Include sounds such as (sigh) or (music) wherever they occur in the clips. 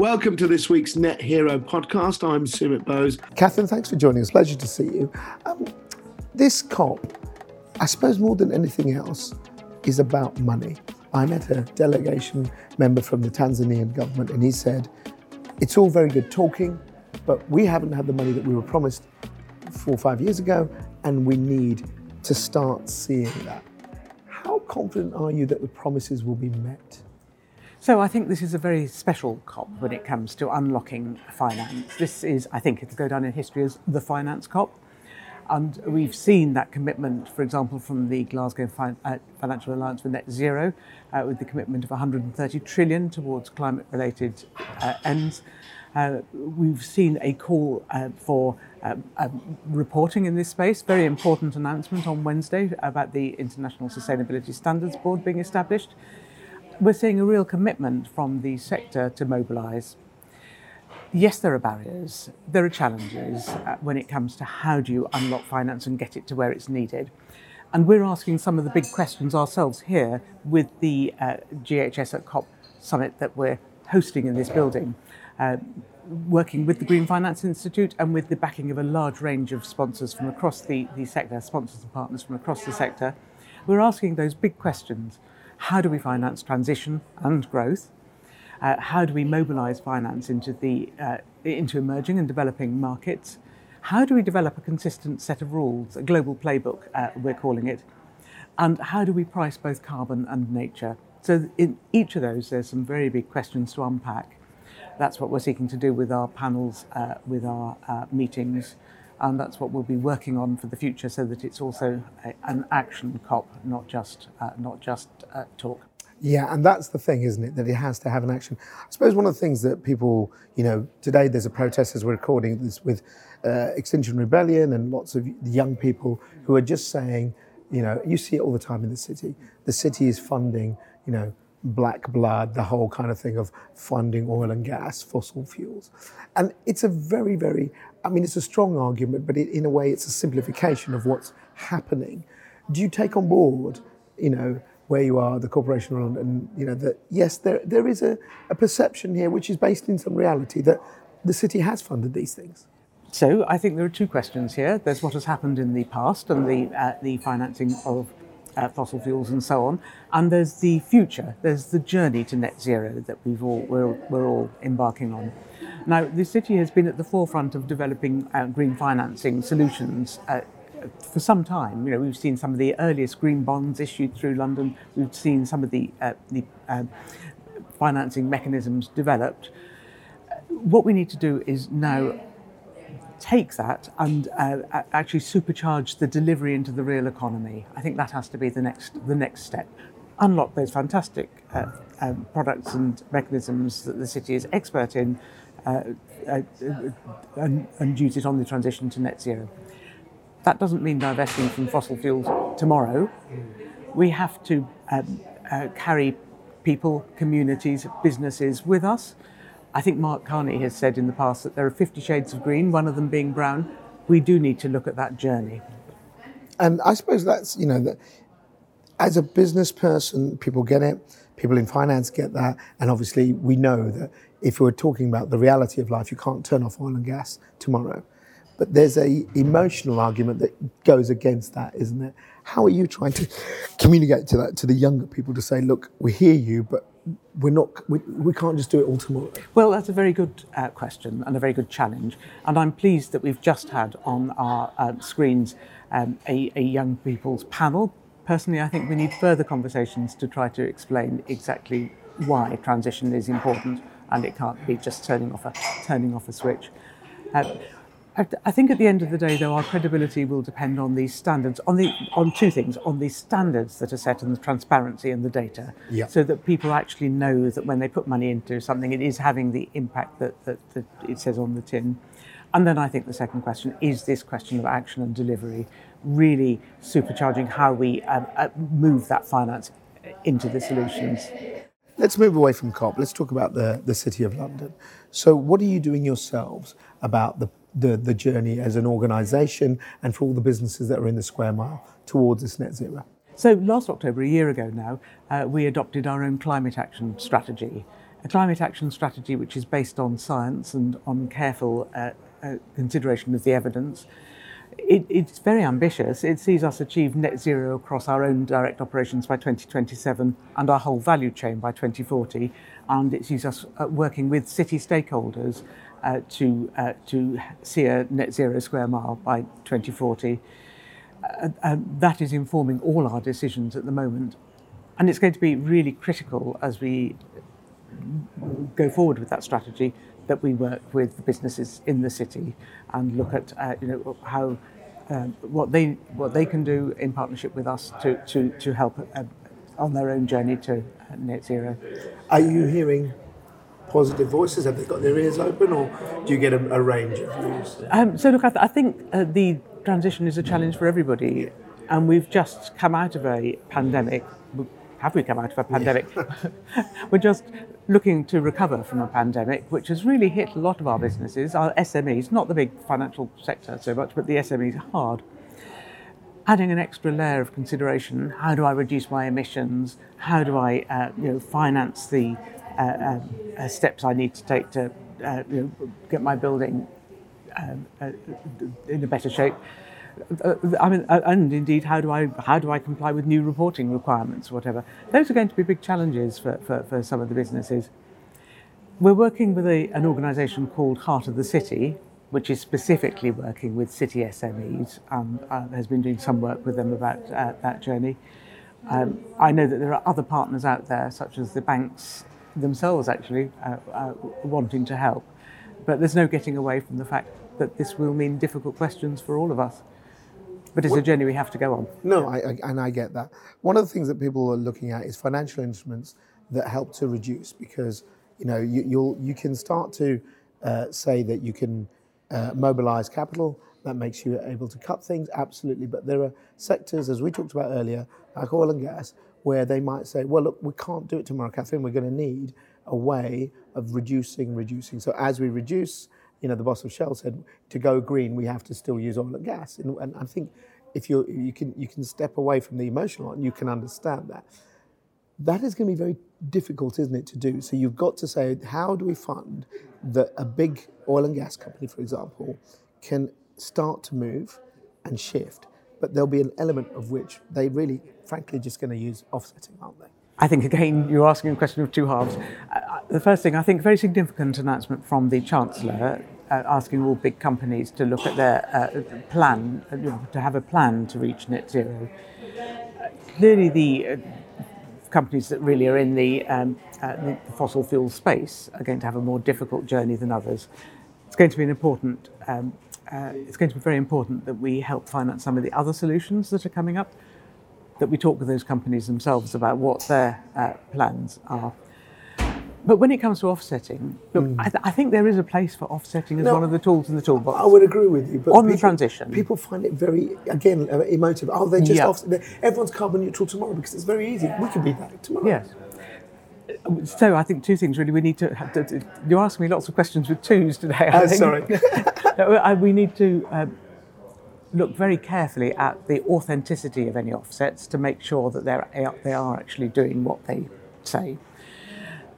Welcome to this week's Net Zero podcast. I'm Sumit Bose. Catherine, thanks for joining us. Pleasure to see you. Um, this COP, I suppose more than anything else, is about money. I met a delegation member from the Tanzanian government, and he said, It's all very good talking, but we haven't had the money that we were promised four or five years ago, and we need to start seeing that. How confident are you that the promises will be met? So I think this is a very special COP when it comes to unlocking finance. This is, I think, it'll go down in history as the finance COP. And we've seen that commitment, for example, from the Glasgow fin- uh, Financial Alliance for Net Zero, uh, with the commitment of 130 trillion towards climate-related uh, ends. Uh, we've seen a call uh, for um, um, reporting in this space. Very important announcement on Wednesday about the International Sustainability Standards Board being established we're seeing a real commitment from the sector to mobilise. Yes, there are barriers, there are challenges uh, when it comes to how do you unlock finance and get it to where it's needed. And we're asking some of the big questions ourselves here with the uh, GHS at COP summit that we're hosting in this building, uh, working with the Green Finance Institute and with the backing of a large range of sponsors from across the, the sector, sponsors and partners from across the sector. We're asking those big questions how do we finance transition and growth? Uh, how do we mobilise finance into, the, uh, into emerging and developing markets? How do we develop a consistent set of rules, a global playbook, uh, we're calling it? And how do we price both carbon and nature? So, in each of those, there's some very big questions to unpack. That's what we're seeking to do with our panels, uh, with our uh, meetings, and that's what we'll be working on for the future so that it's also a, an action COP, not just, uh, not just uh, talk. Yeah, and that's the thing, isn't it? That it has to have an action. I suppose one of the things that people, you know, today there's a protest as we're recording this with uh, Extinction Rebellion and lots of young people who are just saying, you know, you see it all the time in the city. The city is funding, you know, black blood, the whole kind of thing of funding oil and gas, fossil fuels. And it's a very, very, I mean, it's a strong argument, but it, in a way, it's a simplification of what's happening. Do you take on board, you know, where you are, the corporation, and, and you know, that yes, there, there is a, a perception here which is based in some reality that the city has funded these things? So I think there are two questions here. There's what has happened in the past and the, uh, the financing of uh, fossil fuels and so on. And there's the future, there's the journey to net zero that we've all, we're, we're all embarking on. Now, the city has been at the forefront of developing uh, green financing solutions uh, for some time. You know, we've seen some of the earliest green bonds issued through London. We've seen some of the, uh, the uh, financing mechanisms developed. What we need to do is now take that and uh, actually supercharge the delivery into the real economy. I think that has to be the next the next step. Unlock those fantastic uh, um, products and mechanisms that the city is expert in, uh, uh, and, and use it on the transition to net zero. That doesn't mean divesting from fossil fuels tomorrow. We have to um, uh, carry people, communities, businesses with us I think Mark Carney has said in the past that there are 50 shades of green, one of them being brown. We do need to look at that journey. And I suppose that's, you know, that as a business person, people get it, people in finance get that, and obviously we know that if we're talking about the reality of life, you can't turn off oil and gas tomorrow. But there's a emotional argument that goes against that, isn't it? How are you trying to communicate to that to the younger people to say, look, we hear you, but we're not, we, we can't just do it all tomorrow? Well, that's a very good uh, question and a very good challenge. And I'm pleased that we've just had on our uh, screens um, a, a young people's panel. Personally, I think we need further conversations to try to explain exactly why transition is important and it can't be just turning off a, turning off a switch. Uh, I think at the end of the day, though, our credibility will depend on these standards, on the on two things: on the standards that are set and the transparency and the data, yeah. so that people actually know that when they put money into something, it is having the impact that, that, that it says on the tin. And then I think the second question is this question of action and delivery, really supercharging how we um, uh, move that finance into the solutions. Let's move away from COP. Let's talk about the, the City of London. So, what are you doing yourselves about the the, the journey as an organisation and for all the businesses that are in the square mile towards this net zero? So last October, a year ago now, uh, we adopted our own climate action strategy. a climate action strategy which is based on science and on careful uh, uh, consideration of the evidence. It, it's very ambitious. It sees us achieve net zero across our own direct operations by 2027 and our whole value chain by 2040. And it sees us uh, working with city stakeholders uh, to, uh, to see a net zero square mile by 2040. Uh, that is informing all our decisions at the moment. And it's going to be really critical as we go forward with that strategy that we work with the businesses in the city and look at uh, you know how um, what they what they can do in partnership with us to to to help uh, on their own journey to uh, net zero. Are you hearing positive voices? Have they got their ears open, or do you get a, a range of views? Um, so look, I, th- I think uh, the transition is a challenge for everybody, and we've just come out of a pandemic have we come out of a pandemic? (laughs) (laughs) We're just looking to recover from a pandemic, which has really hit a lot of our businesses, our SMEs, not the big financial sector so much, but the SMEs hard. Adding an extra layer of consideration, how do I reduce my emissions? How do I uh, you know, finance the uh, uh, steps I need to take to uh, you know, get my building um, uh, in a better shape? Uh, I mean, uh, and indeed, how do I how do I comply with new reporting requirements, whatever? Those are going to be big challenges for, for, for some of the businesses. We're working with a, an organisation called Heart of the City, which is specifically working with city SMEs and uh, has been doing some work with them about uh, that journey. Um, I know that there are other partners out there, such as the banks themselves, actually uh, uh, wanting to help. But there's no getting away from the fact that this will mean difficult questions for all of us. But it's a journey we have to go on. No, I, I, and I get that. One of the things that people are looking at is financial instruments that help to reduce because you know you, you'll you can start to uh, say that you can uh, mobilize capital that makes you able to cut things absolutely but there are sectors as we talked about earlier like oil and gas where they might say well look we can't do it tomorrow catherine we're going to need a way of reducing reducing so as we reduce you know, the boss of Shell said, to go green, we have to still use oil and gas. And, and I think if you you can you can step away from the emotional and you can understand that. That is going to be very difficult, isn't it, to do? So you've got to say, how do we fund that a big oil and gas company, for example, can start to move and shift, but there'll be an element of which they really, frankly, just going to use offsetting, aren't they? I think again you're asking a question of two halves. Uh, the first thing, I think, very significant announcement from the Chancellor uh, asking all big companies to look at their uh, plan, you know, to have a plan to reach net zero. clearly, the uh, companies that really are in the, um, uh, the fossil fuel space are going to have a more difficult journey than others. It's going to be an important. Um, it's going to be very important that we help finance some of the other solutions that are coming up that we talk with those companies themselves about what their uh, plans are. But when it comes to offsetting, look, mm. I, th- I, think there is a place for offsetting as one of the tools in the toolbox. I would agree with you. But on people, the transition, people find it very again uh, emotive. Oh, they just yeah. offset. Everyone's carbon neutral tomorrow because it's very easy. We can be that tomorrow. Yes. So I think two things really. We need to. to you're asking me lots of questions with twos today. I uh, sorry. (laughs) we need to. Uh, look very carefully at the authenticity of any offsets to make sure that they're, they are actually doing what they say.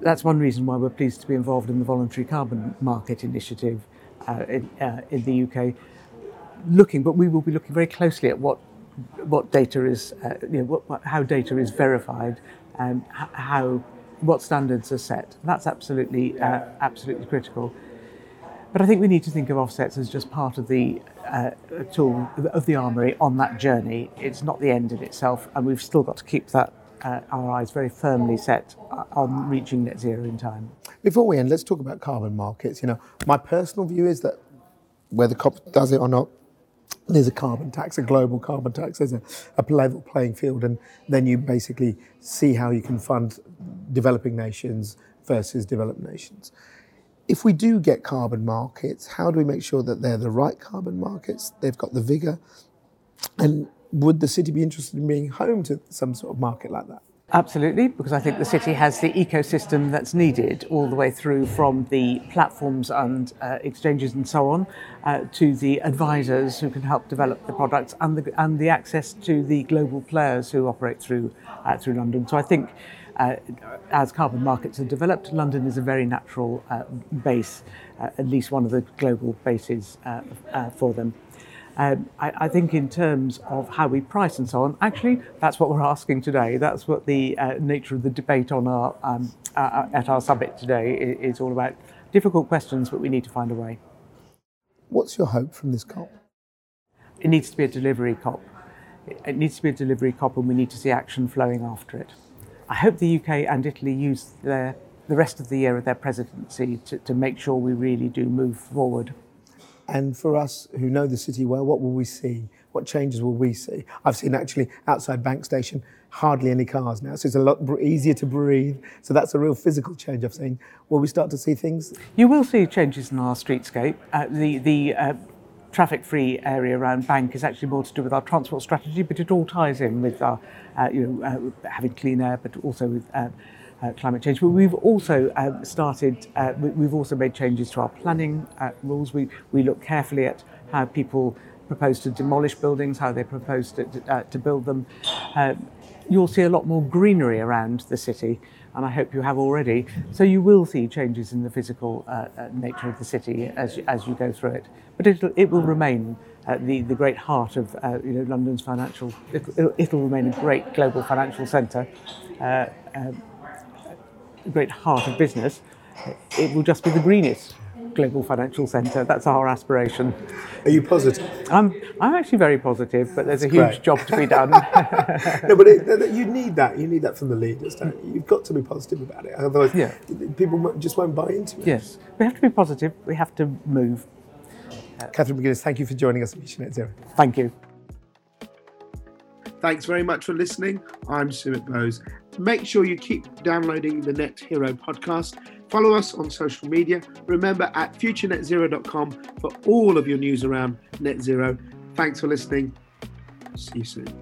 That's one reason why we're pleased to be involved in the voluntary carbon market initiative uh, in, uh, in, the UK. Looking, but we will be looking very closely at what what data is, uh, you know, what, what, how data is verified, and how what standards are set. That's absolutely uh, absolutely critical. But I think we need to think of offsets as just part of the uh, tool of the armoury on that journey. It's not the end in itself, and we've still got to keep that uh, our eyes very firmly set uh, on reaching net zero in time. Before we end, let's talk about carbon markets. You know, my personal view is that whether COP does it or not, there's a carbon tax, a global carbon tax. There's a, a level playing field, and then you basically see how you can fund developing nations versus developed nations if we do get carbon markets, how do we make sure that they're the right carbon markets? They've got the vigor. And would the city be interested in being home to some sort of market like that? Absolutely, because I think the city has the ecosystem that's needed all the way through from the platforms and uh, exchanges and so on uh, to the advisors who can help develop the products and the, and the access to the global players who operate through, uh, through London. So I think uh, as carbon markets are developed, London is a very natural uh, base, uh, at least one of the global bases uh, uh, for them. Um, I, I, think in terms of how we price and so on, actually, that's what we're asking today. That's what the uh, nature of the debate on our um, at our summit today is, is all about. Difficult questions, but we need to find a way. What's your hope from this COP? It needs to be a delivery COP. It needs to be a delivery COP, and we need to see action flowing after it. I hope the UK and Italy use their, the rest of the year of their presidency to, to make sure we really do move forward. And for us who know the city well, what will we see? What changes will we see? I've seen actually outside Bank Station hardly any cars now, so it's a lot easier to breathe. So that's a real physical change I've seen. Will we start to see things? You will see changes in our streetscape. Uh, the the uh, traffic-free area around Bank is actually more to do with our transport strategy, but it all ties in with our, uh, you know, uh, having clean air, but also with uh, uh, climate change. But we've also uh, started, uh, we've also made changes to our planning uh, rules. We, we look carefully at how people propose to demolish buildings, how they propose to, to build them. Uh, you'll see a lot more greenery around the city, and I hope you have already. So you will see changes in the physical nature of the city as, as you go through it. But it'll, it will remain uh, the, the great heart of uh, you know, London's financial, it'll, it'll, remain a great global financial centre. Uh, um, great heart of business, it will just be the greenest global financial centre. That's our aspiration. Are you positive? I'm, I'm actually very positive, but there's That's a huge great. job to be done. (laughs) no, but it, you need that. You need that from the leaders, don't you? You've got to be positive about it. Otherwise, yeah. people just won't buy into it. Yes. We have to be positive. We have to move. Catherine McGuinness, thank you for joining us at Mission Net Zero. Thank you. Thanks very much for listening. I'm Sumit Bose. Make sure you keep downloading the Net Zero podcast. Follow us on social media. Remember at futurenetzero.com for all of your news around net zero. Thanks for listening. See you soon.